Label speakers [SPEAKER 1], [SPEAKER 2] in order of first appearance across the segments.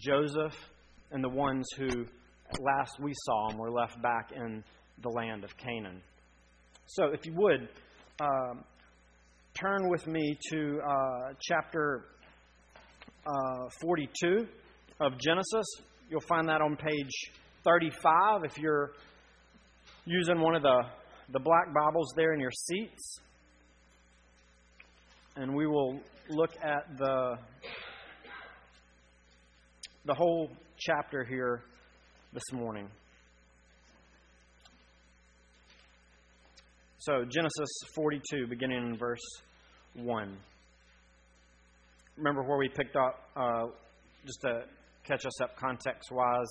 [SPEAKER 1] Joseph and the ones who last we saw them were left back in the land of Canaan. So, if you would, um, turn with me to uh, chapter uh, 42 of Genesis. You'll find that on page 35 if you're using one of the, the black Bibles there in your seats. And we will look at the, the whole chapter here this morning. So, Genesis 42, beginning in verse 1. Remember where we picked up, uh, just to catch us up context wise.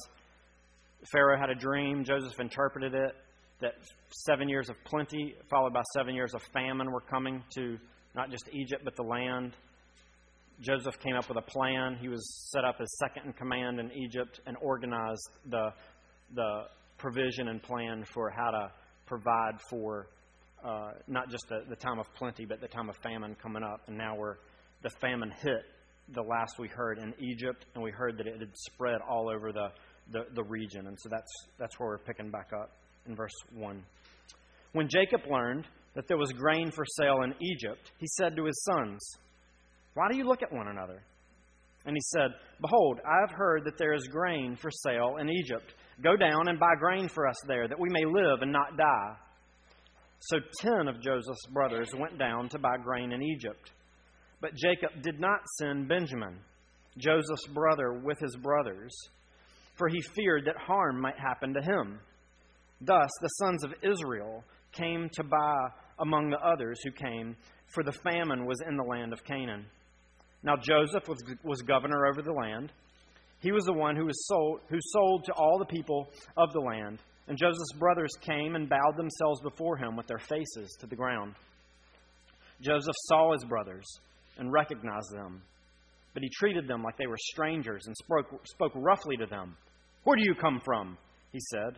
[SPEAKER 1] Pharaoh had a dream, Joseph interpreted it, that seven years of plenty, followed by seven years of famine, were coming to not just Egypt, but the land. Joseph came up with a plan. He was set up as second in command in Egypt and organized the, the provision and plan for how to provide for uh, not just the, the time of plenty, but the time of famine coming up. And now we're, the famine hit the last we heard in Egypt, and we heard that it had spread all over the, the, the region. And so that's, that's where we're picking back up in verse 1. When Jacob learned that there was grain for sale in Egypt, he said to his sons, why do you look at one another? And he said, Behold, I have heard that there is grain for sale in Egypt. Go down and buy grain for us there, that we may live and not die. So ten of Joseph's brothers went down to buy grain in Egypt. But Jacob did not send Benjamin, Joseph's brother, with his brothers, for he feared that harm might happen to him. Thus the sons of Israel came to buy among the others who came, for the famine was in the land of Canaan. Now Joseph was, was governor over the land. He was the one who was sold who sold to all the people of the land. And Joseph's brothers came and bowed themselves before him with their faces to the ground. Joseph saw his brothers and recognized them, but he treated them like they were strangers and spoke, spoke roughly to them. Where do you come from? He said.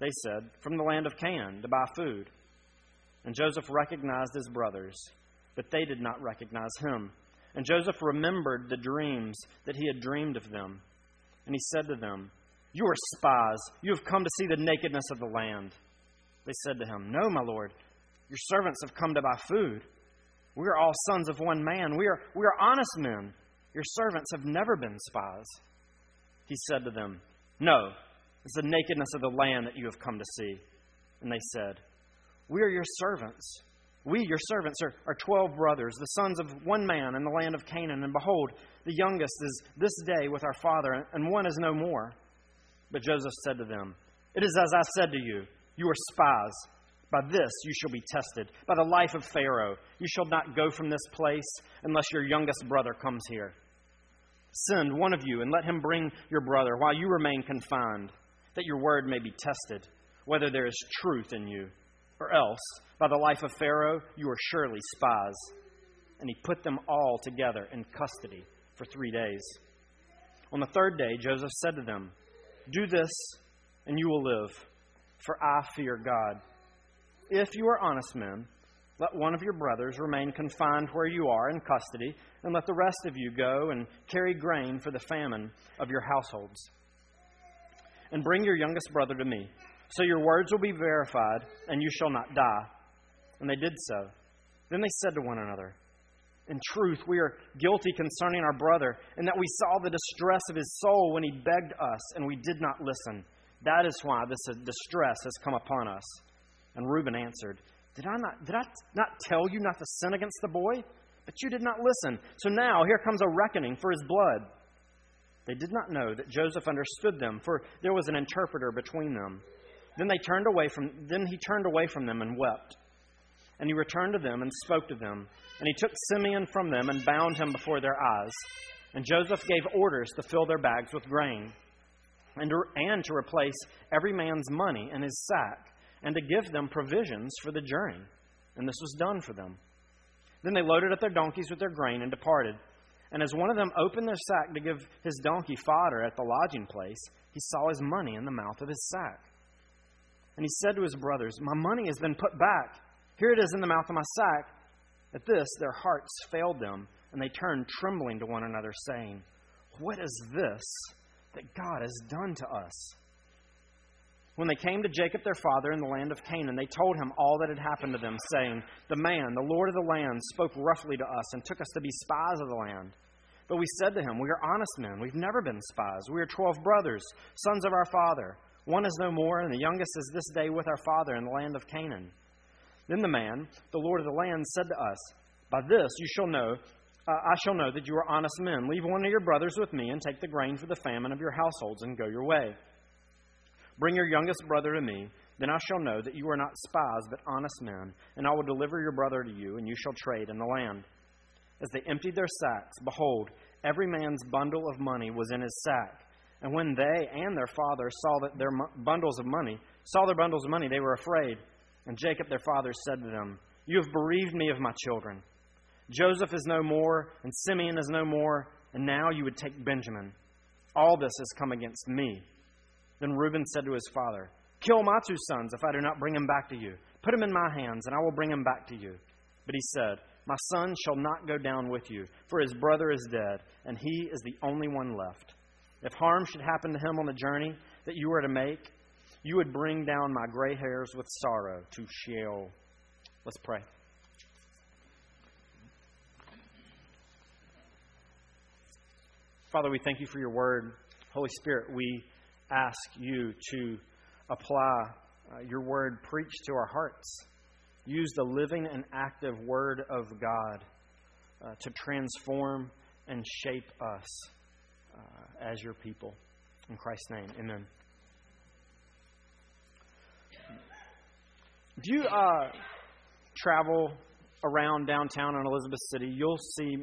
[SPEAKER 1] They said, From the land of Canaan to buy food. And Joseph recognized his brothers, but they did not recognize him. And Joseph remembered the dreams that he had dreamed of them. And he said to them, You are spies. You have come to see the nakedness of the land. They said to him, No, my lord. Your servants have come to buy food. We are all sons of one man. We are, we are honest men. Your servants have never been spies. He said to them, No, it's the nakedness of the land that you have come to see. And they said, We are your servants. We, your servants, are, are twelve brothers, the sons of one man in the land of Canaan. And behold, the youngest is this day with our father, and one is no more. But Joseph said to them, It is as I said to you, you are spies. By this you shall be tested. By the life of Pharaoh, you shall not go from this place unless your youngest brother comes here. Send one of you and let him bring your brother while you remain confined, that your word may be tested, whether there is truth in you. Or else, by the life of Pharaoh, you are surely spies. And he put them all together in custody for three days. On the third day, Joseph said to them, Do this, and you will live, for I fear God. If you are honest men, let one of your brothers remain confined where you are in custody, and let the rest of you go and carry grain for the famine of your households. And bring your youngest brother to me so your words will be verified, and you shall not die. And they did so. Then they said to one another, In truth, we are guilty concerning our brother, in that we saw the distress of his soul when he begged us, and we did not listen. That is why this uh, distress has come upon us. And Reuben answered, Did I not, did I not tell you not to sin against the boy? But you did not listen. So now here comes a reckoning for his blood. They did not know that Joseph understood them, for there was an interpreter between them. Then they turned away from then he turned away from them and wept. And he returned to them and spoke to them. And he took Simeon from them and bound him before their eyes. And Joseph gave orders to fill their bags with grain, and to, and to replace every man's money in his sack, and to give them provisions for the journey. And this was done for them. Then they loaded up their donkeys with their grain and departed. And as one of them opened their sack to give his donkey fodder at the lodging place, he saw his money in the mouth of his sack. And he said to his brothers, My money has been put back. Here it is in the mouth of my sack. At this, their hearts failed them, and they turned trembling to one another, saying, What is this that God has done to us? When they came to Jacob their father in the land of Canaan, they told him all that had happened to them, saying, The man, the Lord of the land, spoke roughly to us and took us to be spies of the land. But we said to him, We are honest men. We've never been spies. We are twelve brothers, sons of our father. One is no more, and the youngest is this day with our father in the land of Canaan. Then the man, the Lord of the land, said to us, By this you shall know, uh, I shall know that you are honest men. Leave one of your brothers with me, and take the grain for the famine of your households, and go your way. Bring your youngest brother to me. Then I shall know that you are not spies, but honest men, and I will deliver your brother to you, and you shall trade in the land. As they emptied their sacks, behold, every man's bundle of money was in his sack. And when they and their father saw that their bundles of money, saw their bundles of money, they were afraid. And Jacob their father said to them, You have bereaved me of my children. Joseph is no more, and Simeon is no more, and now you would take Benjamin. All this has come against me. Then Reuben said to his father, Kill my two sons if I do not bring him back to you. Put him in my hands, and I will bring him back to you. But he said, My son shall not go down with you, for his brother is dead, and he is the only one left. If harm should happen to him on the journey that you are to make, you would bring down my gray hairs with sorrow to Sheol. Let's pray. Father, we thank you for your word. Holy Spirit, we ask you to apply uh, your word preached to our hearts. Use the living and active word of God uh, to transform and shape us uh, as your people. In Christ's name, amen. Do you uh, travel around downtown in Elizabeth City? You'll see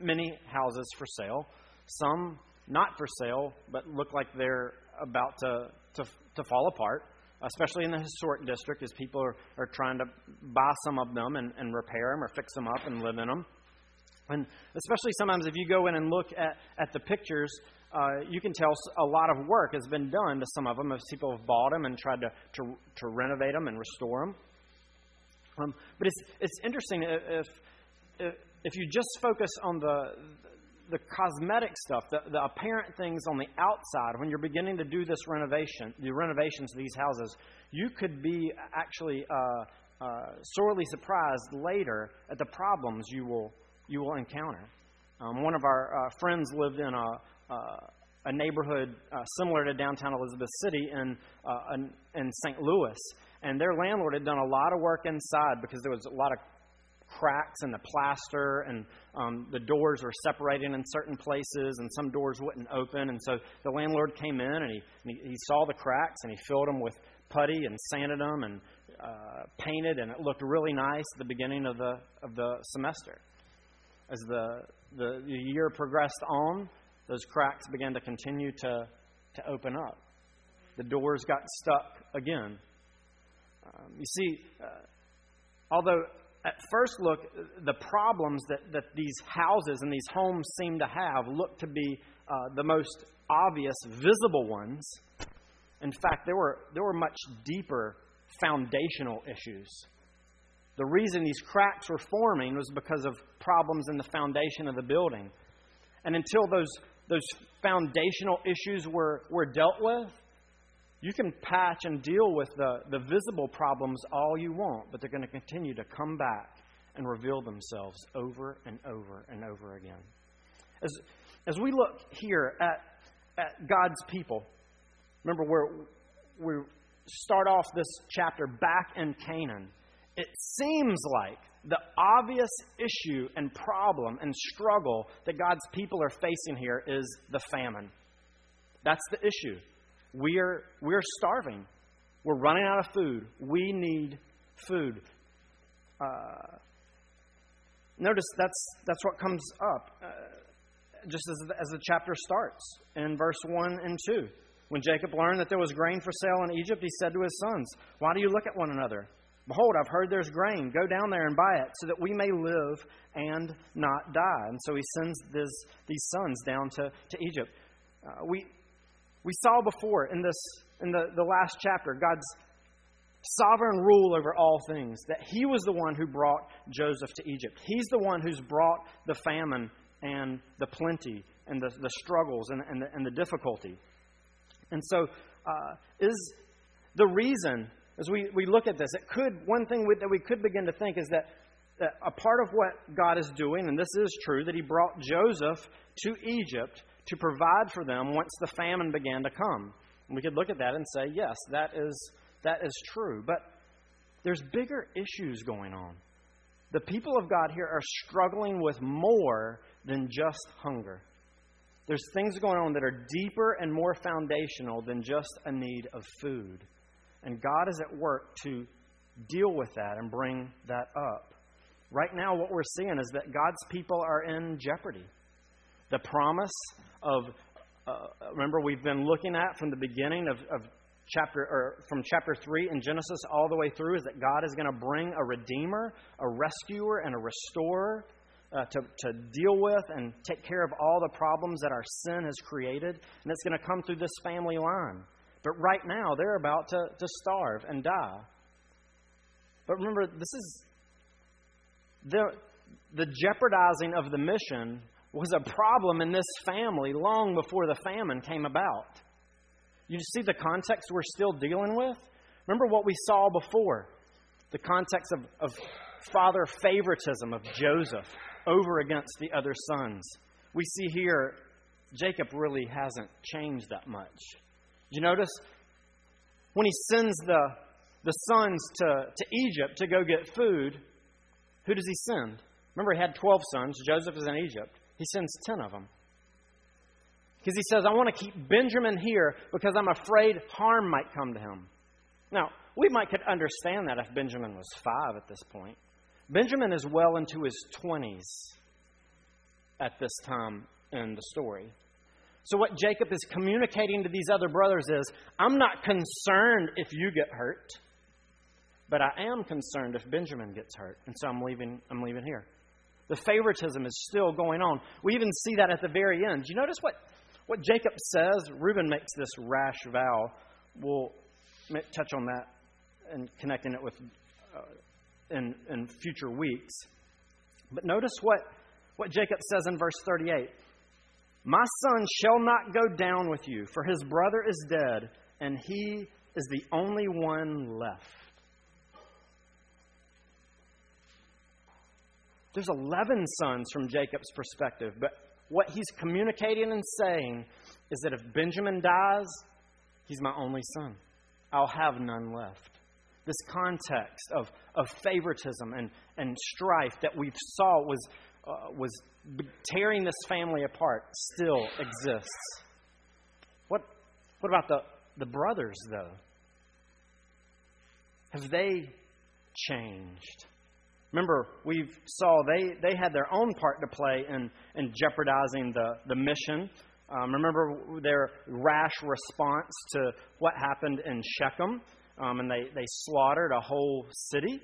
[SPEAKER 1] many houses for sale. Some not for sale, but look like they're about to, to, to fall apart, especially in the historic district, as people are, are trying to buy some of them and, and repair them or fix them up and live in them. And especially sometimes if you go in and look at, at the pictures, uh, you can tell a lot of work has been done to some of them as people have bought them and tried to, to, to renovate them and restore them. Um, but it's, it's interesting if, if, if you just focus on the, the cosmetic stuff, the, the apparent things on the outside, when you're beginning to do this renovation, the renovations of these houses, you could be actually uh, uh, sorely surprised later at the problems you will you will encounter. Um, one of our uh, friends lived in a uh, a neighborhood uh, similar to downtown Elizabeth City in uh, in St. Louis, and their landlord had done a lot of work inside because there was a lot of cracks in the plaster, and um, the doors were separating in certain places, and some doors wouldn't open. And so the landlord came in and he, and he, he saw the cracks and he filled them with putty and sanded them and uh, painted, and it looked really nice at the beginning of the of the semester. As the, the the year progressed on, those cracks began to continue to to open up. The doors got stuck again. Um, you see, uh, although at first look, the problems that, that these houses and these homes seem to have look to be uh, the most obvious, visible ones. In fact, there were, there were much deeper foundational issues. The reason these cracks were forming was because of problems in the foundation of the building. And until those, those foundational issues were, were dealt with, you can patch and deal with the, the visible problems all you want, but they're going to continue to come back and reveal themselves over and over and over again. As, as we look here at, at God's people, remember where we start off this chapter back in Canaan, it seems like the obvious issue and problem and struggle that God's people are facing here is the famine. That's the issue. We're, we're starving. We're running out of food. We need food. Uh, notice that's, that's what comes up uh, just as, as the chapter starts in verse 1 and 2. When Jacob learned that there was grain for sale in Egypt, he said to his sons, Why do you look at one another? Behold, I've heard there's grain. Go down there and buy it, so that we may live and not die. And so he sends this, these sons down to, to Egypt. Uh, we, we saw before in this in the, the last chapter God's sovereign rule over all things, that He was the one who brought Joseph to Egypt. He's the one who's brought the famine and the plenty and the, the struggles and, and, the, and the difficulty. And so, uh, is the reason, as we, we look at this, it could, one thing that we could begin to think is that, that a part of what God is doing, and this is true, that He brought Joseph to Egypt to provide for them once the famine began to come. And we could look at that and say, yes, that is, that is true. But there's bigger issues going on. The people of God here are struggling with more than just hunger. There's things going on that are deeper and more foundational than just a need of food. And God is at work to deal with that and bring that up. Right now, what we're seeing is that God's people are in jeopardy. The promise of, uh, remember, we've been looking at from the beginning of, of chapter or from chapter 3 in Genesis all the way through is that God is going to bring a redeemer, a rescuer and a restorer uh, to, to deal with and take care of all the problems that our sin has created. And it's going to come through this family line. But right now, they're about to, to starve and die. But remember, this is the, the jeopardizing of the mission was a problem in this family long before the famine came about. You see the context we're still dealing with? Remember what we saw before the context of, of father favoritism of Joseph over against the other sons. We see here Jacob really hasn't changed that much. Did you notice when he sends the, the sons to, to Egypt to go get food, who does he send? Remember, he had 12 sons. Joseph is in Egypt. He sends 10 of them. Because he says, I want to keep Benjamin here because I'm afraid harm might come to him. Now, we might could understand that if Benjamin was five at this point. Benjamin is well into his 20s at this time in the story. So, what Jacob is communicating to these other brothers is I'm not concerned if you get hurt, but I am concerned if Benjamin gets hurt. And so I'm leaving, I'm leaving here. The favoritism is still going on. We even see that at the very end. Do you notice what, what Jacob says? Reuben makes this rash vow. We'll touch on that and connecting it with uh, in, in future weeks. But notice what, what Jacob says in verse 38 My son shall not go down with you, for his brother is dead, and he is the only one left. There's 11 sons from Jacob's perspective, but what he's communicating and saying is that if Benjamin dies, he's my only son. I'll have none left this context of, of favoritism and, and strife that we saw was, uh, was tearing this family apart still exists. What, what about the, the brothers, though? Have they changed? Remember, we saw they, they had their own part to play in, in jeopardizing the, the mission. Um, remember their rash response to what happened in Shechem um, and they, they slaughtered a whole city.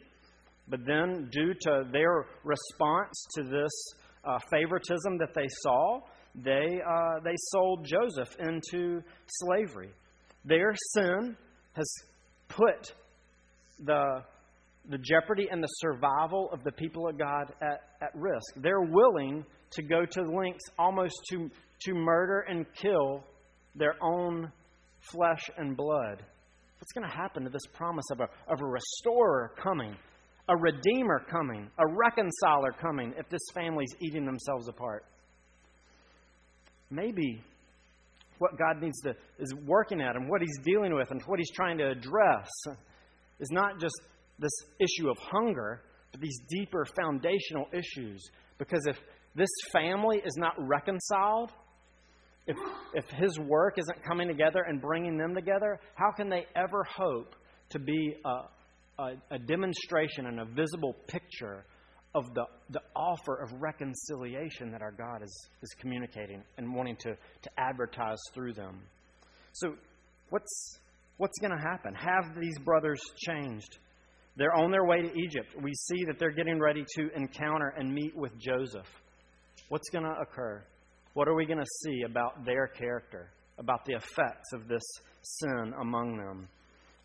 [SPEAKER 1] But then, due to their response to this uh, favoritism that they saw, they, uh, they sold Joseph into slavery. Their sin has put the, the jeopardy and the survival of the people of God at, at risk. They're willing to go to lengths almost to, to murder and kill their own flesh and blood What's going to happen to this promise of a, of a restorer coming, a redeemer coming, a reconciler coming if this family's eating themselves apart? Maybe what God needs to is working at and what He's dealing with and what He's trying to address is not just this issue of hunger, but these deeper foundational issues. Because if this family is not reconciled, if, if His work isn't coming together and bringing them together, how can they ever hope to be a, a, a demonstration and a visible picture of the, the offer of reconciliation that our God is, is communicating and wanting to, to advertise through them? So, what's, what's going to happen? Have these brothers changed? They're on their way to Egypt. We see that they're getting ready to encounter and meet with Joseph. What's going to occur? What are we going to see about their character, about the effects of this sin among them?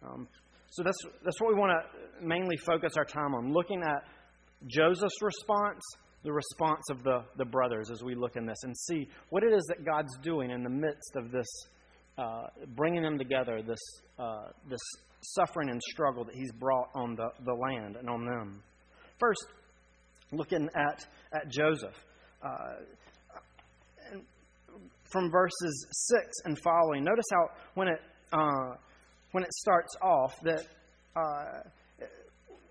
[SPEAKER 1] Um, so that's, that's what we want to mainly focus our time on, looking at Joseph's response, the response of the, the brothers as we look in this and see what it is that God's doing in the midst of this, uh, bringing them together, this, uh, this suffering and struggle that He's brought on the, the land and on them. First, looking at, at Joseph. Uh, from verses 6 and following, notice how when it, uh, when it starts off that uh,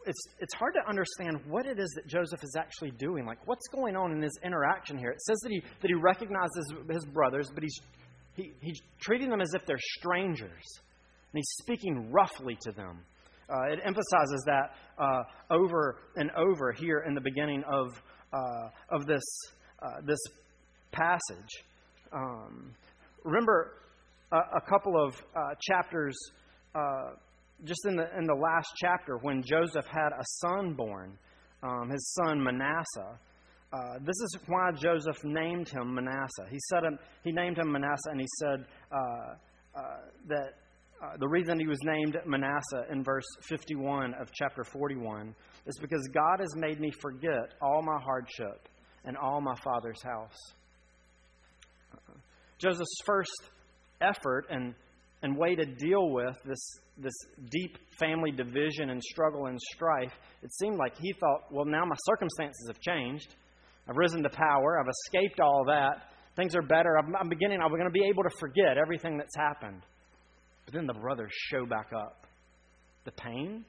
[SPEAKER 1] it's, it's hard to understand what it is that Joseph is actually doing. Like, what's going on in his interaction here? It says that he, that he recognizes his brothers, but he's, he, he's treating them as if they're strangers. And he's speaking roughly to them. Uh, it emphasizes that uh, over and over here in the beginning of, uh, of this, uh, this passage. Um, remember a, a, couple of uh, chapters uh, just in the, in the last chapter, when Joseph had a son born, um, his son Manasseh, uh, this is why Joseph named him Manasseh. He said him, he named him Manasseh, and he said uh, uh, that uh, the reason he was named Manasseh in verse 51 of chapter 41 is because God has made me forget all my hardship and all my father's house. Joseph's first effort and, and way to deal with this this deep family division and struggle and strife, it seemed like he thought, well, now my circumstances have changed. I've risen to power. I've escaped all that. Things are better. I'm, I'm beginning, I'm going to be able to forget everything that's happened. But then the brothers show back up. The pain,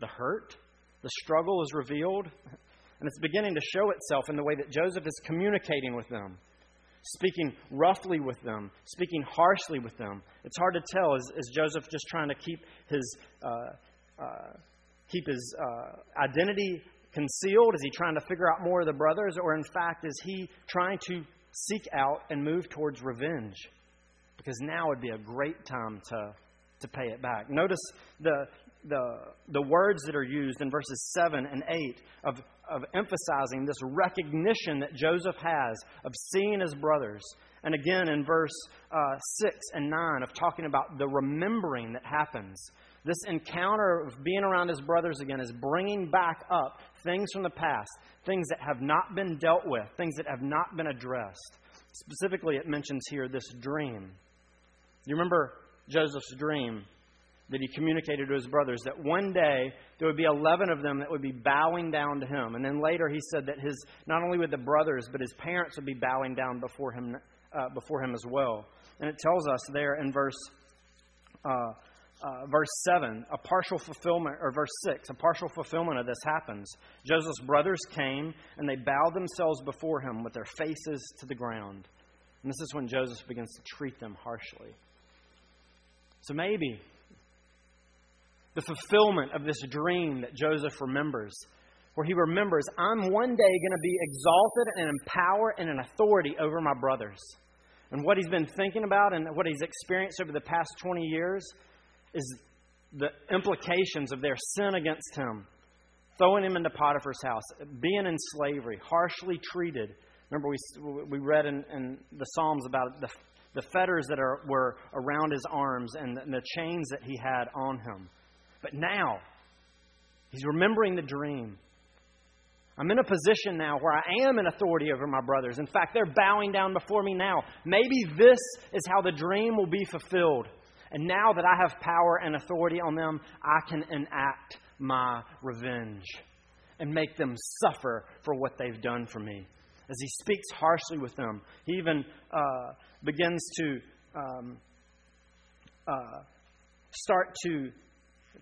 [SPEAKER 1] the hurt, the struggle is revealed. And it's beginning to show itself in the way that Joseph is communicating with them speaking roughly with them, speaking harshly with them. It's hard to tell. Is, is Joseph just trying to keep his, uh, uh, keep his uh, identity concealed? Is he trying to figure out more of the brothers? Or, in fact, is he trying to seek out and move towards revenge? Because now would be a great time to, to pay it back. Notice the, the, the words that are used in verses 7 and 8 of of emphasizing this recognition that Joseph has of seeing his brothers. And again in verse uh, 6 and 9 of talking about the remembering that happens. This encounter of being around his brothers again is bringing back up things from the past, things that have not been dealt with, things that have not been addressed. Specifically, it mentions here this dream. You remember Joseph's dream that he communicated to his brothers that one day there would be 11 of them that would be bowing down to him. And then later he said that his, not only with the brothers, but his parents would be bowing down before him, uh, before him as well. And it tells us there in verse, uh, uh, verse 7, a partial fulfillment, or verse 6, a partial fulfillment of this happens. Joseph's brothers came and they bowed themselves before him with their faces to the ground. And this is when Joseph begins to treat them harshly. So maybe the fulfillment of this dream that Joseph remembers, where he remembers, I'm one day going to be exalted and in power and in authority over my brothers. And what he's been thinking about and what he's experienced over the past 20 years is the implications of their sin against him, throwing him into Potiphar's house, being in slavery, harshly treated. Remember, we, we read in, in the Psalms about the, the fetters that are, were around his arms and the, and the chains that he had on him. But now, he's remembering the dream. I'm in a position now where I am in authority over my brothers. In fact, they're bowing down before me now. Maybe this is how the dream will be fulfilled. And now that I have power and authority on them, I can enact my revenge and make them suffer for what they've done for me. As he speaks harshly with them, he even uh, begins to um, uh, start to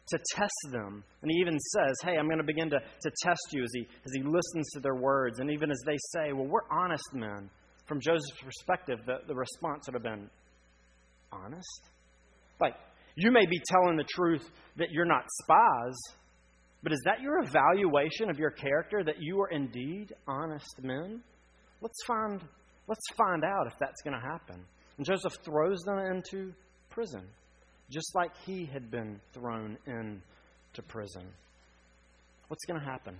[SPEAKER 1] to test them. And he even says, Hey, I'm going to begin to, to test you as he, as he listens to their words. And even as they say, Well, we're honest men. From Joseph's perspective, the, the response would have been, Honest? Like, you may be telling the truth that you're not spies, but is that your evaluation of your character that you are indeed honest men? Let's find, let's find out if that's going to happen. And Joseph throws them into prison just like he had been thrown into prison. What's going to happen?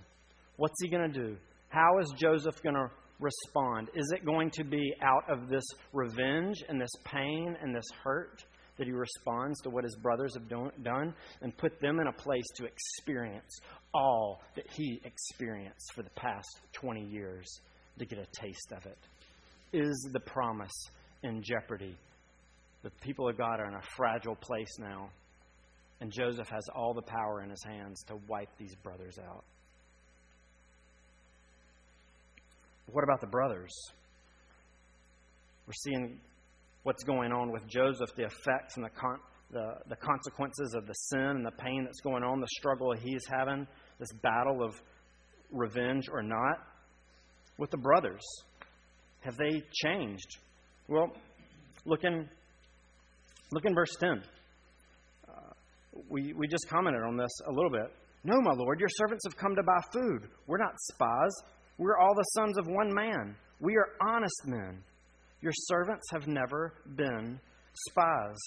[SPEAKER 1] What's he going to do? How is Joseph going to respond? Is it going to be out of this revenge and this pain and this hurt that he responds to what his brothers have done and put them in a place to experience all that he experienced for the past 20 years to get a taste of it. Is the promise in jeopardy? The people of God are in a fragile place now, and Joseph has all the power in his hands to wipe these brothers out. What about the brothers? We're seeing what's going on with Joseph, the effects and the, con- the, the consequences of the sin and the pain that's going on, the struggle he's having, this battle of revenge or not. With the brothers, have they changed? Well, look in, look in verse 10. Uh, we, we just commented on this a little bit. No, my Lord, your servants have come to buy food. We're not spies. We're all the sons of one man. We are honest men. Your servants have never been spies.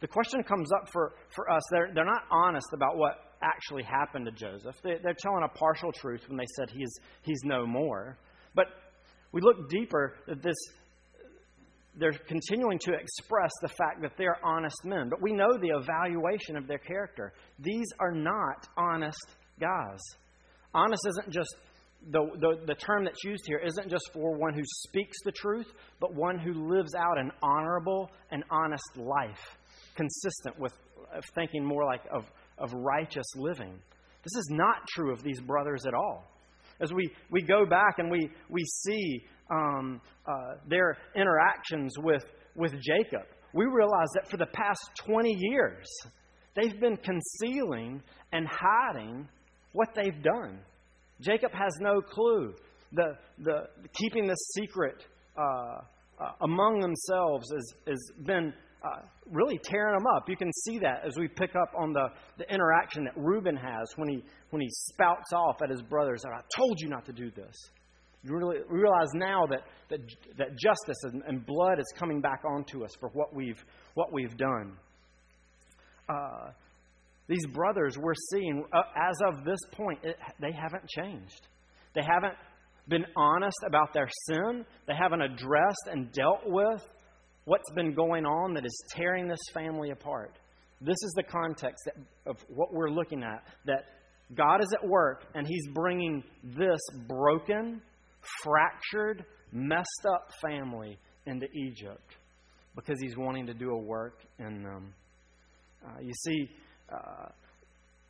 [SPEAKER 1] The question comes up for, for us. They're, they're not honest about what actually happened to Joseph. They, they're telling a partial truth when they said he's, he's no more. But we look deeper that this, they're continuing to express the fact that they're honest men. But we know the evaluation of their character. These are not honest guys. Honest isn't just the, the, the term that's used here isn't just for one who speaks the truth, but one who lives out an honorable and honest life, consistent with thinking more like of, of righteous living. This is not true of these brothers at all. As we, we go back and we, we see um, uh, their interactions with, with Jacob, we realize that for the past 20 years, they've been concealing and hiding what they've done. Jacob has no clue. The, the, keeping this secret uh, uh, among themselves has, has been uh, really tearing them up. You can see that as we pick up on the, the interaction that Reuben has when he, when he spouts off at his brothers. I told you not to do this. You really realize now that, that, that justice and, and blood is coming back onto us for what we've, what we've done. Uh, these brothers we're seeing, uh, as of this point, it, they haven't changed. They haven't been honest about their sin. They haven't addressed and dealt with what's been going on that is tearing this family apart. This is the context of what we're looking at that God is at work and He's bringing this broken, fractured, messed up family into Egypt because He's wanting to do a work in them. Uh, you see, uh,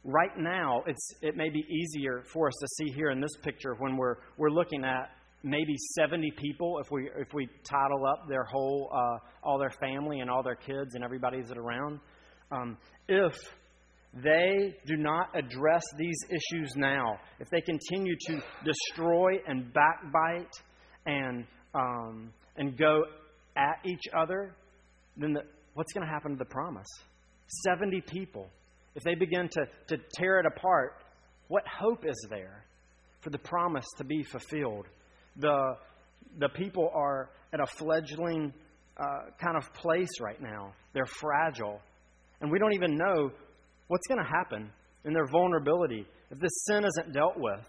[SPEAKER 1] right now, it's, it may be easier for us to see here in this picture when we're, we're looking at maybe 70 people if we, if we title up their whole, uh, all their family and all their kids and everybody that's around. Um, if they do not address these issues now, if they continue to destroy and backbite and, um, and go at each other, then the, what's going to happen to the promise? 70 people if they begin to, to tear it apart, what hope is there for the promise to be fulfilled? The, the people are at a fledgling uh, kind of place right now. They're fragile. And we don't even know what's going to happen in their vulnerability. If this sin isn't dealt with,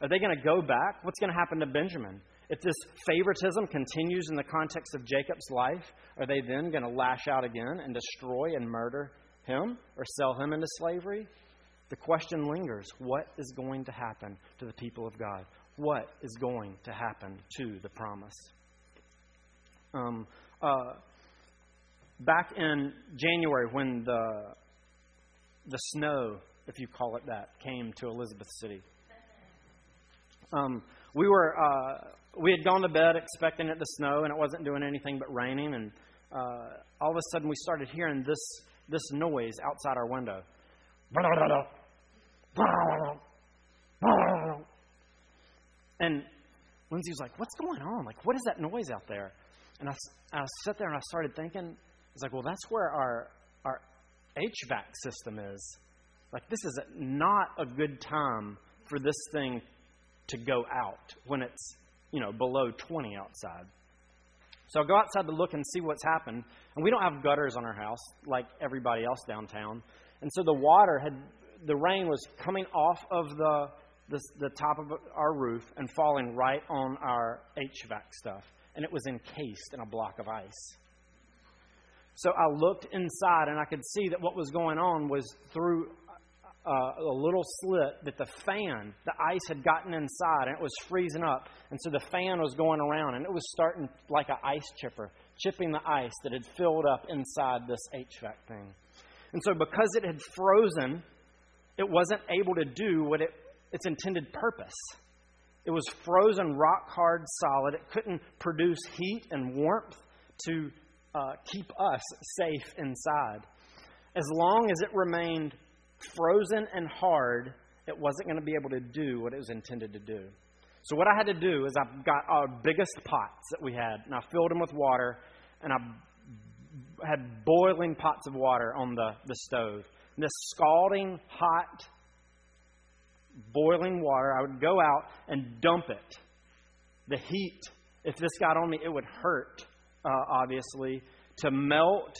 [SPEAKER 1] are they going to go back? What's going to happen to Benjamin? If this favoritism continues in the context of Jacob's life, are they then going to lash out again and destroy and murder him or sell him into slavery, the question lingers what is going to happen to the people of God? What is going to happen to the promise? Um, uh, back in January, when the, the snow, if you call it that, came to Elizabeth City, um, we were uh, we had gone to bed expecting it to snow, and it wasn't doing anything but raining. And uh, all of a sudden, we started hearing this this noise outside our window. And Lindsay was like, What's going on? Like, what is that noise out there? And I, I sat there and I started thinking, I was like, Well, that's where our, our HVAC system is. Like, this is not a good time for this thing to go out when it's, you know, below 20 outside. So I go outside to look and see what's happened. And we don't have gutters on our house like everybody else downtown. And so the water had, the rain was coming off of the, the, the top of our roof and falling right on our HVAC stuff. And it was encased in a block of ice. So I looked inside and I could see that what was going on was through uh, a little slit that the fan, the ice had gotten inside and it was freezing up. And so the fan was going around and it was starting like an ice chipper, chipping the ice that had filled up inside this HVAC thing. And so because it had frozen, it wasn't able to do what it, its intended purpose. It was frozen rock hard solid. It couldn't produce heat and warmth to uh, keep us safe inside. As long as it remained frozen and hard, it wasn't going to be able to do what it was intended to do. So, what I had to do is I got our biggest pots that we had, and I filled them with water, and I had boiling pots of water on the, the stove. And this scalding, hot, boiling water, I would go out and dump it. The heat, if this got on me, it would hurt, uh, obviously, to melt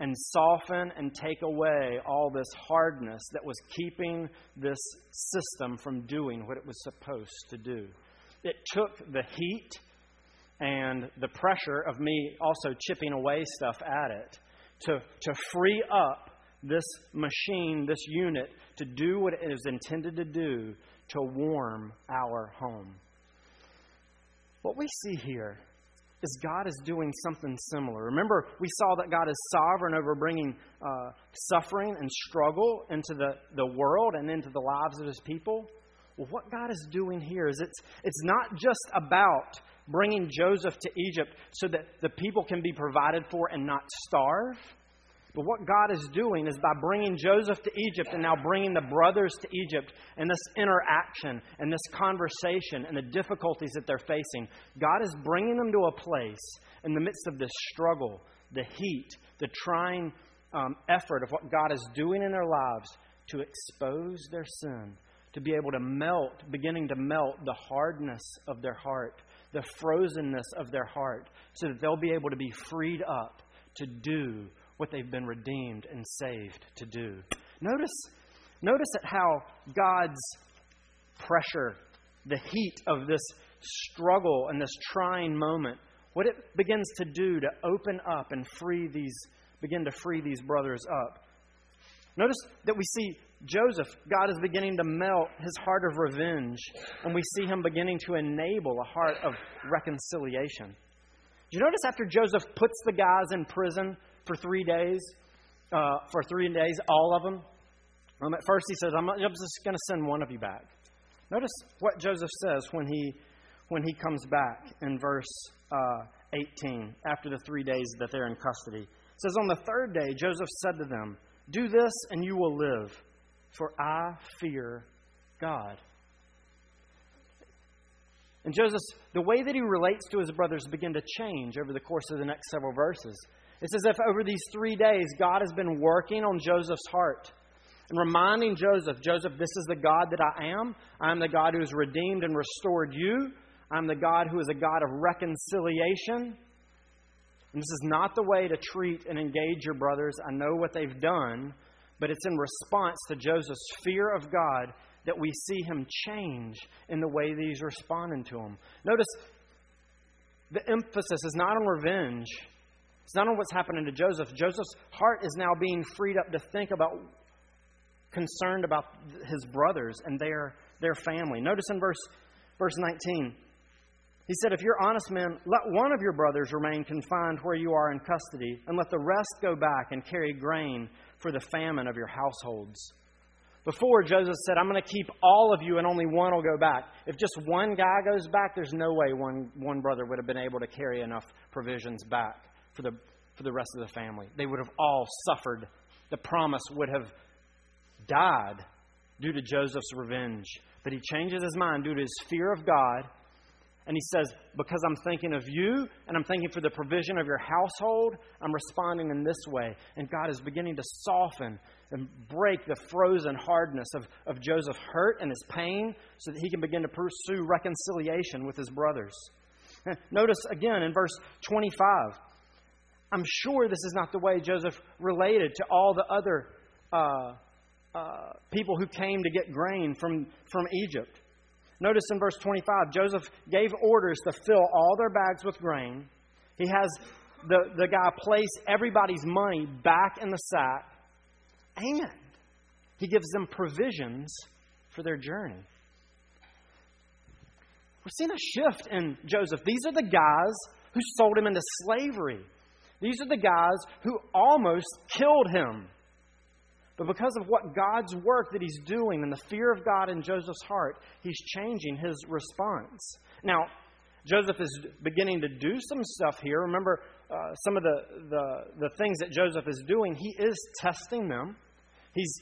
[SPEAKER 1] and soften and take away all this hardness that was keeping this system from doing what it was supposed to do. It took the heat and the pressure of me also chipping away stuff at it to, to free up this machine, this unit, to do what it is intended to do to warm our home. What we see here is God is doing something similar. Remember, we saw that God is sovereign over bringing uh, suffering and struggle into the, the world and into the lives of his people. Well, what God is doing here is it's, it's not just about bringing Joseph to Egypt so that the people can be provided for and not starve. But what God is doing is by bringing Joseph to Egypt and now bringing the brothers to Egypt and this interaction and this conversation and the difficulties that they're facing, God is bringing them to a place in the midst of this struggle, the heat, the trying um, effort of what God is doing in their lives to expose their sin, to be able to melt, beginning to melt the hardness of their heart, the frozenness of their heart, so that they'll be able to be freed up to do what they've been redeemed and saved to do. Notice, notice at how God's pressure, the heat of this struggle and this trying moment, what it begins to do to open up and free these, begin to free these brothers up. Notice that we see Joseph, God is beginning to melt his heart of revenge, and we see him beginning to enable a heart of reconciliation. Do you notice after Joseph puts the guys in prison for three days, uh, for three days, all of them. Um, at first, he says, I'm, just going to send one of you back. Notice what Joseph says when he, when he comes back in verse uh, 18, after the three days that they're in custody. It says, On the third day, Joseph said to them, Do this and you will live, for I fear God. And Joseph, the way that he relates to his brothers begin to change over the course of the next several verses. It's as if over these three days, God has been working on Joseph's heart and reminding Joseph, Joseph, this is the God that I am. I am the God who has redeemed and restored you. I'm the God who is a God of reconciliation. And this is not the way to treat and engage your brothers. I know what they've done, but it's in response to Joseph's fear of God that we see him change in the way that he's responding to him. Notice the emphasis is not on revenge, it's not on what's happening to Joseph. Joseph's heart is now being freed up to think about, concerned about his brothers and their, their family. Notice in verse, verse 19, he said, If you're honest men, let one of your brothers remain confined where you are in custody, and let the rest go back and carry grain for the famine of your households. Before, Joseph said, I'm going to keep all of you and only one will go back. If just one guy goes back, there's no way one, one brother would have been able to carry enough provisions back for the, for the rest of the family. They would have all suffered. The promise would have died due to Joseph's revenge. But he changes his mind due to his fear of God. And he says, Because I'm thinking of you and I'm thinking for the provision of your household, I'm responding in this way. And God is beginning to soften and break the frozen hardness of, of Joseph's hurt and his pain so that he can begin to pursue reconciliation with his brothers. Notice again in verse 25 I'm sure this is not the way Joseph related to all the other uh, uh, people who came to get grain from, from Egypt. Notice in verse 25, Joseph gave orders to fill all their bags with grain. He has the, the guy place everybody's money back in the sack, and he gives them provisions for their journey. We're seeing a shift in Joseph. These are the guys who sold him into slavery. These are the guys who almost killed him. But because of what God's work that he's doing and the fear of God in Joseph's heart, he's changing his response. Now, Joseph is beginning to do some stuff here. Remember, uh, some of the, the, the things that Joseph is doing, he is testing them. He's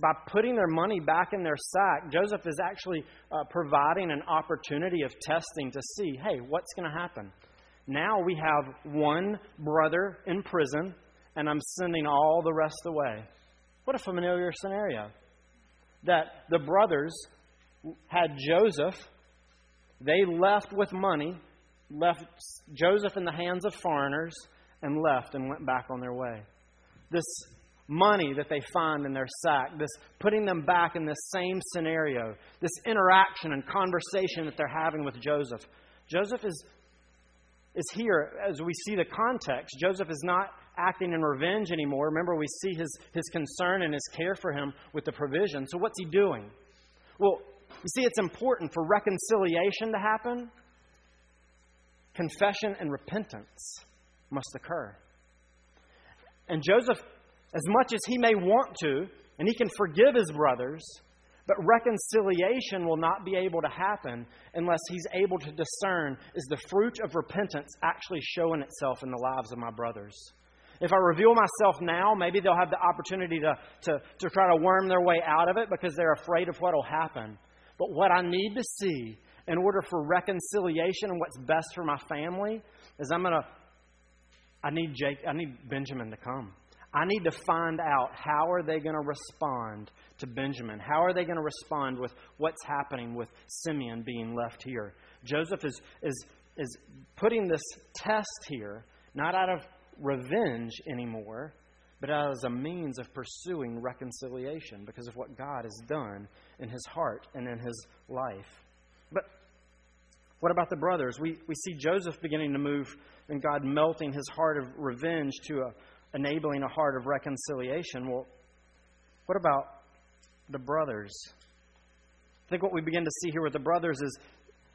[SPEAKER 1] by putting their money back in their sack, Joseph is actually uh, providing an opportunity of testing to see, hey, what's going to happen? Now we have one brother in prison, and I'm sending all the rest away. What a familiar scenario. That the brothers had Joseph, they left with money, left Joseph in the hands of foreigners, and left and went back on their way. This money that they find in their sack, this putting them back in this same scenario, this interaction and conversation that they're having with Joseph. Joseph is, is here as we see the context. Joseph is not acting in revenge anymore. Remember, we see his, his concern and his care for him with the provision. So, what's he doing? Well, you see, it's important for reconciliation to happen. Confession and repentance must occur. And Joseph as much as he may want to, and he can forgive his brothers, but reconciliation will not be able to happen unless he's able to discern is the fruit of repentance actually showing itself in the lives of my brothers. If I reveal myself now, maybe they'll have the opportunity to, to, to try to worm their way out of it because they're afraid of what will happen. But what I need to see in order for reconciliation and what's best for my family is I'm going to, I need Jake, I need Benjamin to come. I need to find out how are they going to respond to Benjamin? How are they going to respond with what's happening with Simeon being left here? Joseph is, is, is putting this test here, not out of revenge anymore, but as a means of pursuing reconciliation because of what God has done in his heart and in his life. But what about the brothers? We, we see Joseph beginning to move and God melting his heart of revenge to a enabling a heart of reconciliation. Well, what about the brothers? I think what we begin to see here with the brothers is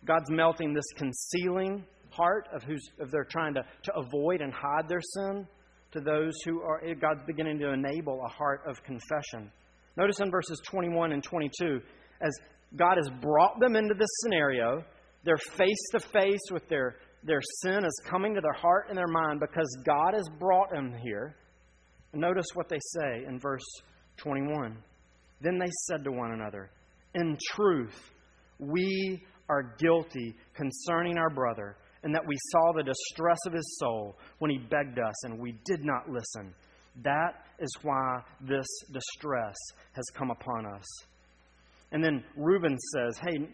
[SPEAKER 1] God's melting this concealing heart of who's of they're trying to, to avoid and hide their sin to those who are eh, God's beginning to enable a heart of confession. Notice in verses 21 and 22, as God has brought them into this scenario, they're face to face with their their sin is coming to their heart and their mind because God has brought them here. Notice what they say in verse 21. Then they said to one another, In truth, we are guilty concerning our brother, and that we saw the distress of his soul when he begged us, and we did not listen. That is why this distress has come upon us. And then Reuben says, Hey,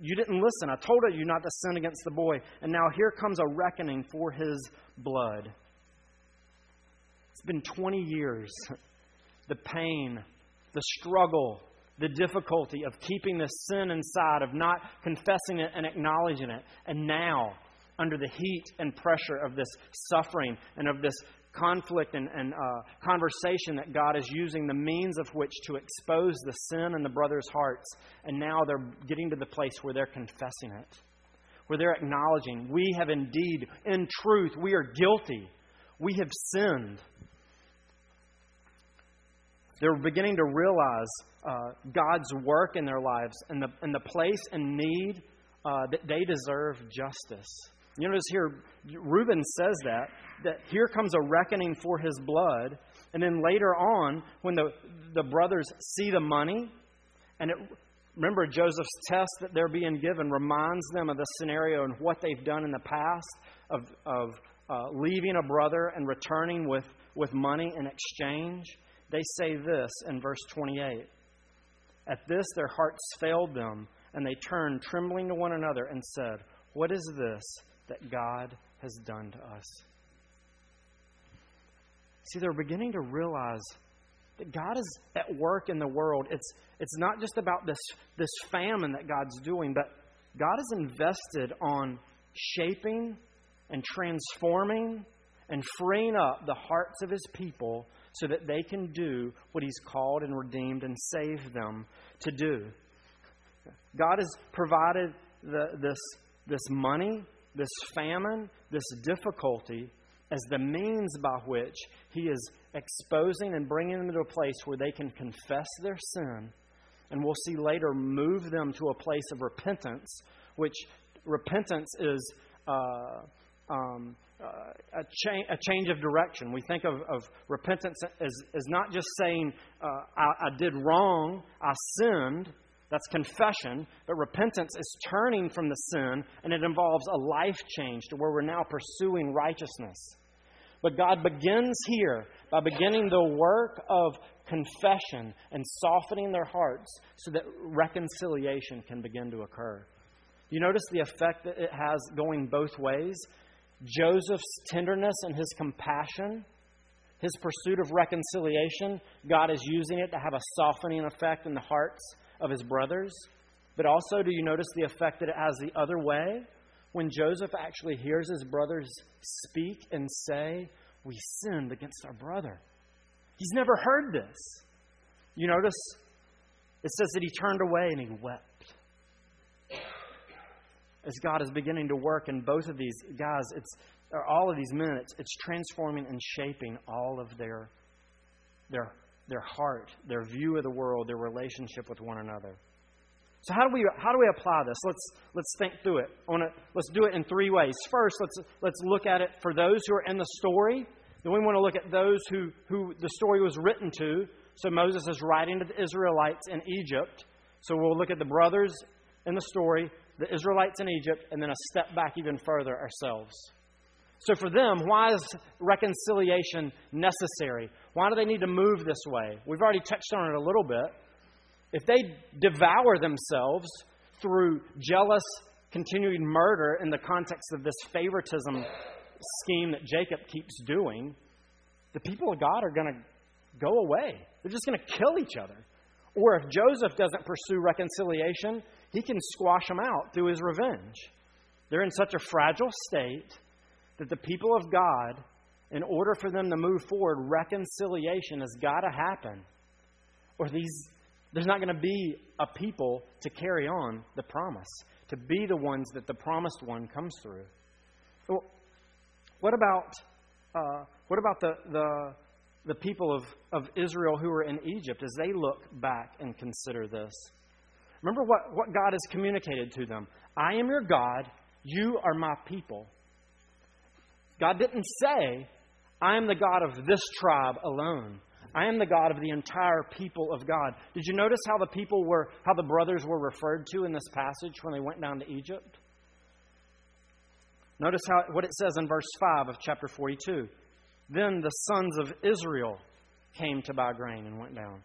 [SPEAKER 1] you didn't listen. I told you not to sin against the boy. And now here comes a reckoning for his blood. It's been 20 years. The pain, the struggle, the difficulty of keeping the sin inside, of not confessing it and acknowledging it. And now, under the heat and pressure of this suffering and of this conflict and, and uh, conversation that God is using the means of which to expose the sin in the brothers' hearts. And now they're getting to the place where they're confessing it, where they're acknowledging, we have indeed, in truth, we are guilty. We have sinned. They're beginning to realize uh, God's work in their lives and the, and the place and need uh, that they deserve justice. You notice here, Reuben says that, that here comes a reckoning for his blood. And then later on, when the, the brothers see the money, and it, remember Joseph's test that they're being given reminds them of the scenario and what they've done in the past of, of uh, leaving a brother and returning with, with money in exchange. They say this in verse 28. At this, their hearts failed them, and they turned trembling to one another and said, What is this that God has done to us. See, they're beginning to realize that God is at work in the world. It's, it's not just about this, this famine that God's doing, but God is invested on shaping and transforming and freeing up the hearts of his people so that they can do what he's called and redeemed and saved them to do. God has provided the, this, this money, this famine, this difficulty as the means by which he is exposing and bringing them to a place where they can confess their sin and we'll see later move them to a place of repentance, which repentance is uh, um, uh, a, cha- a, change of direction. We think of, of repentance as, as not just saying, uh, I, I did wrong, I sinned. That's confession. But repentance is turning from the sin, and it involves a life change to where we're now pursuing righteousness. But God begins here by beginning the work of confession and softening their hearts so that reconciliation can begin to occur. You notice the effect that it has going both ways? Joseph's tenderness and his compassion, his pursuit of reconciliation, God is using it to have a softening effect in the hearts of his brothers. But also, do you notice the effect that it has the other way? When Joseph actually hears his brothers speak and say, We sinned against our brother. He's never heard this. You notice it says that he turned away and he wept. As God is beginning to work in both of these guys, it's or all of these men, it's, it's transforming and shaping all of their, their, their heart, their view of the world, their relationship with one another. So how do we how do we apply this? Let's let's think through it. Wanna, let's do it in three ways. First, let's let's look at it for those who are in the story then we want to look at those who, who the story was written to. So Moses is writing to the Israelites in Egypt. So we'll look at the brothers in the story, the Israelites in Egypt, and then a step back even further ourselves. So for them, why is reconciliation necessary? Why do they need to move this way? We've already touched on it a little bit. If they devour themselves through jealous, continuing murder in the context of this favoritism scheme that Jacob keeps doing, the people of God are going to go away. They're just going to kill each other. Or if Joseph doesn't pursue reconciliation, he can squash them out through his revenge. They're in such a fragile state that the people of God, in order for them to move forward, reconciliation has got to happen. Or these, there's not going to be a people to carry on the promise, to be the ones that the promised one comes through. Well, what about, uh, what about the, the, the people of, of Israel who were in Egypt as they look back and consider this? Remember what, what God has communicated to them I am your God, you are my people. God didn't say, I am the God of this tribe alone. I am the God of the entire people of God. Did you notice how the people were, how the brothers were referred to in this passage when they went down to Egypt? Notice how, what it says in verse 5 of chapter 42. Then the sons of Israel came to buy grain and went down.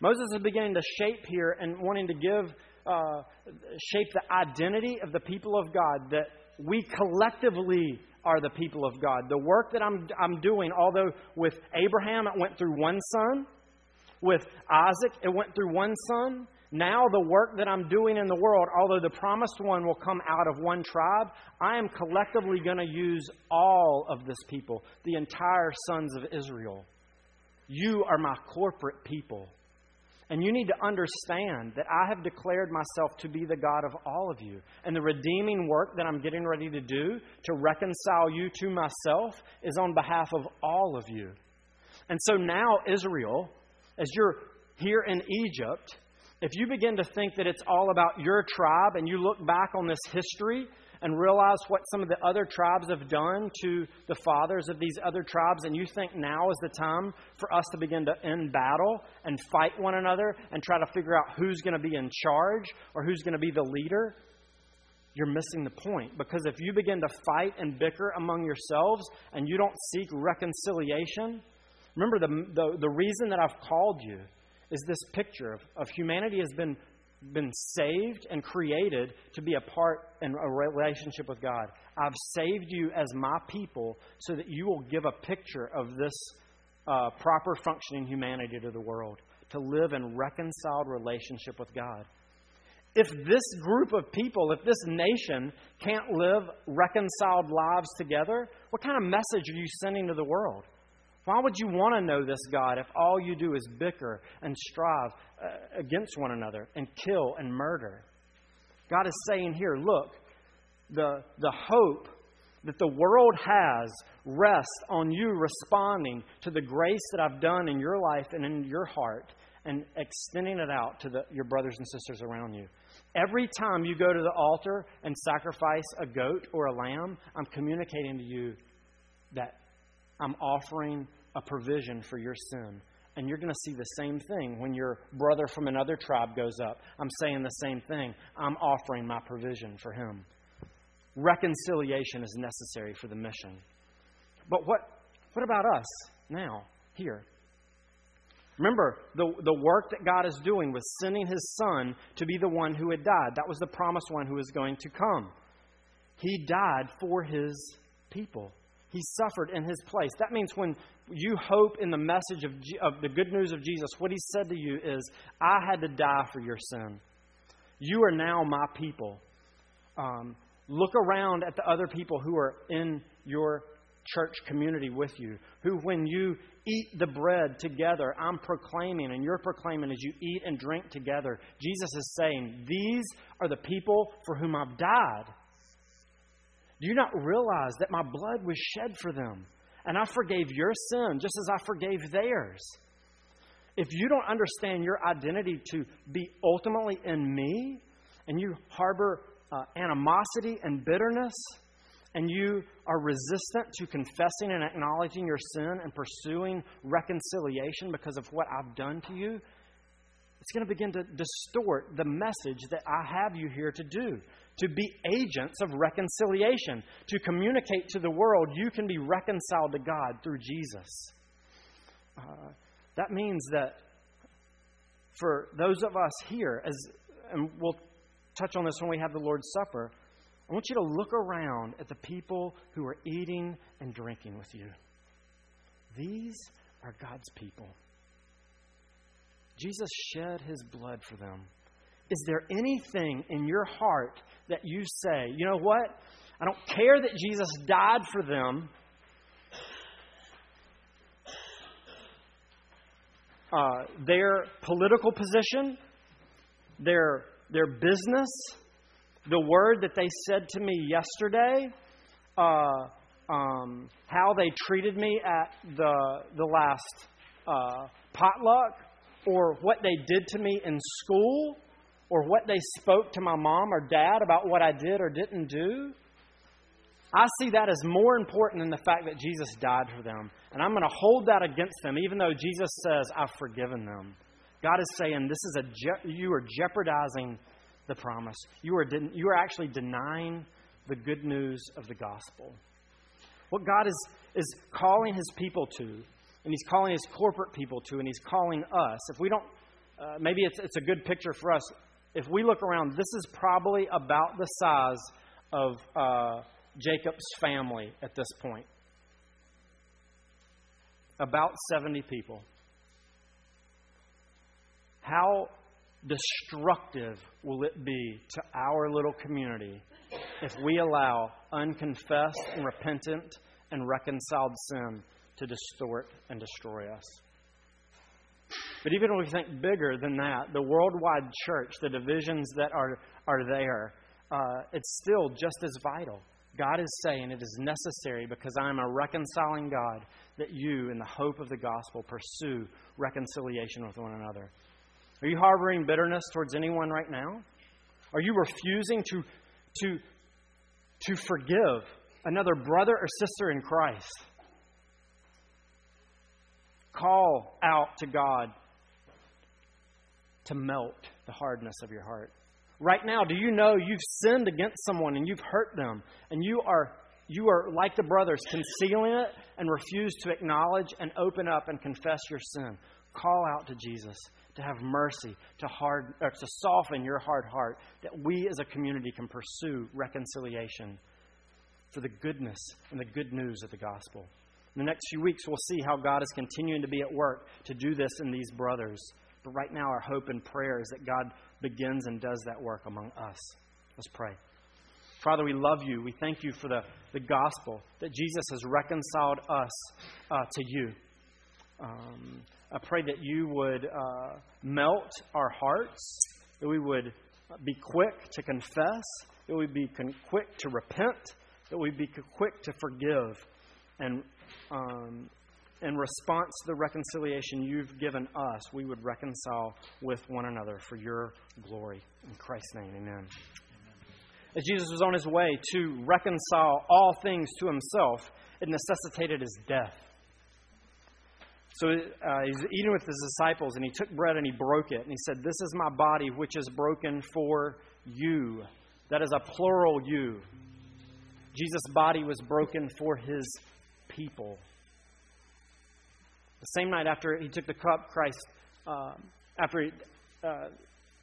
[SPEAKER 1] Moses is beginning to shape here and wanting to give, uh, shape the identity of the people of God, that we collectively are the people of God. The work that I'm, I'm doing, although with Abraham it went through one son, with Isaac it went through one son, now, the work that I'm doing in the world, although the promised one will come out of one tribe, I am collectively going to use all of this people, the entire sons of Israel. You are my corporate people. And you need to understand that I have declared myself to be the God of all of you. And the redeeming work that I'm getting ready to do to reconcile you to myself is on behalf of all of you. And so now, Israel, as you're here in Egypt, if you begin to think that it's all about your tribe and you look back on this history and realize what some of the other tribes have done to the fathers of these other tribes, and you think now is the time for us to begin to end battle and fight one another and try to figure out who's going to be in charge or who's going to be the leader, you're missing the point. Because if you begin to fight and bicker among yourselves and you don't seek reconciliation, remember the, the, the reason that I've called you is this picture of, of humanity has been, been saved and created to be a part in a relationship with God. I've saved you as my people so that you will give a picture of this uh, proper functioning humanity to the world, to live in reconciled relationship with God. If this group of people, if this nation can't live reconciled lives together, What kind of message are you sending to the world? Why would you want to know this God if all you do is bicker and strive uh, against one another and kill and murder? God is saying here, look, the, the hope that the world has rests on you responding to the grace that I've done in your life and in your heart and extending it out to the, your brothers and sisters around you. Every time you go to the altar and sacrifice a goat or a lamb, I'm communicating to you that I'm offering a provision for your sin. And you're going to see the same thing when your brother from another tribe goes up. I'm saying the same thing. I'm offering my provision for him. Reconciliation is necessary for the mission. But what, what about us now, here? Remember, the, the work that God is doing was sending his son to be the one who had died. That was the promised one who was going to come. He died for his people. He suffered in his place. That means when you hope in the message of, of the good news of Jesus, what he said to you is, I had to die for your sin. You are now my people. Um, look around at the other people who are in your church community with you, who, when you eat the bread together, I'm proclaiming, and you're proclaiming as you eat and drink together. Jesus is saying, These are the people for whom I've died. Do you not realize that my blood was shed for them? And I forgave your sin just as I forgave theirs. If you don't understand your identity to be ultimately in me, and you harbor uh, animosity and bitterness, and you are resistant to confessing and acknowledging your sin and pursuing reconciliation because of what I've done to you, it's going to begin to distort the message that I have you here to do to be agents of reconciliation, to communicate to the world you can be reconciled to God through Jesus. Uh, that means that for those of us here, as and we'll touch on this when we have the Lord's Supper, I want you to look around at the people who are eating and drinking with you. These are God's people. Jesus shed his blood for them. Is there anything in your heart that you say, you know what? I don't care that Jesus died for them. Uh, their political position, their, their business, the word that they said to me yesterday, uh, um, how they treated me at the, the last uh, potluck, or what they did to me in school, or what they spoke to my mom or dad about what I did or didn't do. I see that as more important than the fact that Jesus died for them. And I'm going to hold that against them, even though Jesus says, I've forgiven them. God is saying, this is a je- you are jeopardizing the promise. You are, de- you are actually denying the good news of the gospel. What God is, is calling his people to, and he's calling his corporate people to, and he's calling us, if we don't, uh, maybe it's, it's a good picture for us if we look around, this is probably about the size of uh, Jacob's family at this point. About 70 people. How destructive will it be to our little community if we allow unconfessed and repentant and reconciled sin to distort and destroy us? But even if we think bigger than that, the worldwide church, the divisions that are, are there, uh, it's still just as vital. God is saying it is necessary because I am a reconciling God that you, in the hope of the gospel, pursue reconciliation with one another. Are you harboring bitterness towards anyone right now? Are you refusing to, to, to forgive another brother or sister in Christ? Call out to God to melt the hardness of your heart. Right now, do you know you've sinned against someone and you've hurt them and you are you are like the brothers concealing it and refuse to acknowledge and open up and confess your sin. Call out to Jesus to have mercy, to hard to soften your hard heart that we as a community can pursue reconciliation for the goodness and the good news of the gospel. In the next few weeks, we'll see how God is continuing to be at work to do this in these brothers. But right now, our hope and prayer is that God begins and does that work among us. Let's pray. Father, we love you. We thank you for the, the gospel that Jesus has reconciled us uh, to you. Um, I pray that you would uh, melt our hearts, that we would be quick to confess, that we'd be con- quick to repent, that we'd be quick to forgive. And um, in response to the reconciliation you've given us, we would reconcile with one another for your glory. In Christ's name, amen. As Jesus was on his way to reconcile all things to himself, it necessitated his death. So uh, he's eating with his disciples, and he took bread and he broke it. And he said, This is my body, which is broken for you. That is a plural you. Jesus' body was broken for his people. The same night after he took the cup, Christ, uh, after he, uh,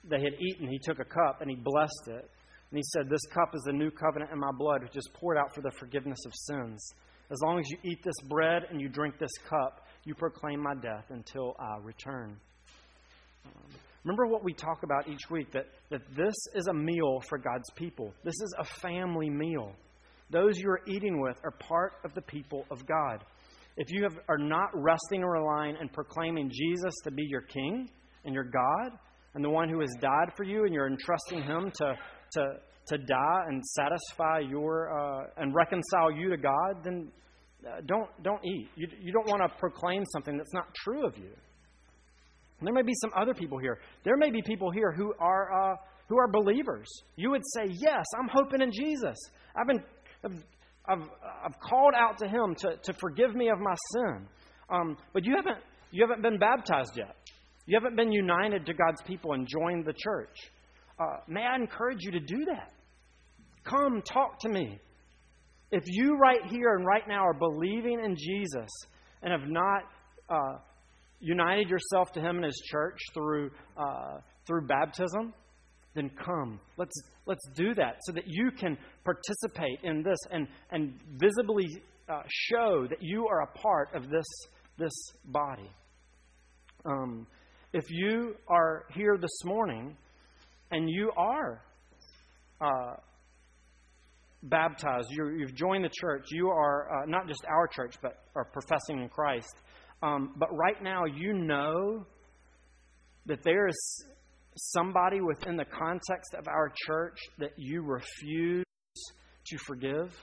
[SPEAKER 1] they had eaten, he took a cup and he blessed it. And he said, This cup is the new covenant in my blood, which is poured out for the forgiveness of sins. As long as you eat this bread and you drink this cup, you proclaim my death until I return. Um, remember what we talk about each week that, that this is a meal for God's people. This is a family meal. Those you are eating with are part of the people of God. If you have, are not resting or relying and proclaiming Jesus to be your King and your God and the one who has died for you, and you're entrusting Him to to, to die and satisfy your uh, and reconcile you to God, then uh, don't don't eat. You, you don't want to proclaim something that's not true of you. And there may be some other people here. There may be people here who are uh, who are believers. You would say, "Yes, I'm hoping in Jesus. I've been I've, I've, I've called out to Him to, to forgive me of my sin." Um, but you haven't you haven't been baptized yet. You haven't been united to God's people and joined the church uh, may I encourage you to do that? Come, talk to me. If you right here and right now are believing in Jesus and have not uh, united yourself to Him and His church through uh, through baptism, then come. Let's let's do that so that you can participate in this and and visibly uh, show that you are a part of this this body. Um, if you are here this morning and you are uh, baptized, you have joined the church, you are uh, not just our church, but are professing in Christ. Um, but right now, you know that there is somebody within the context of our church that you refuse to forgive.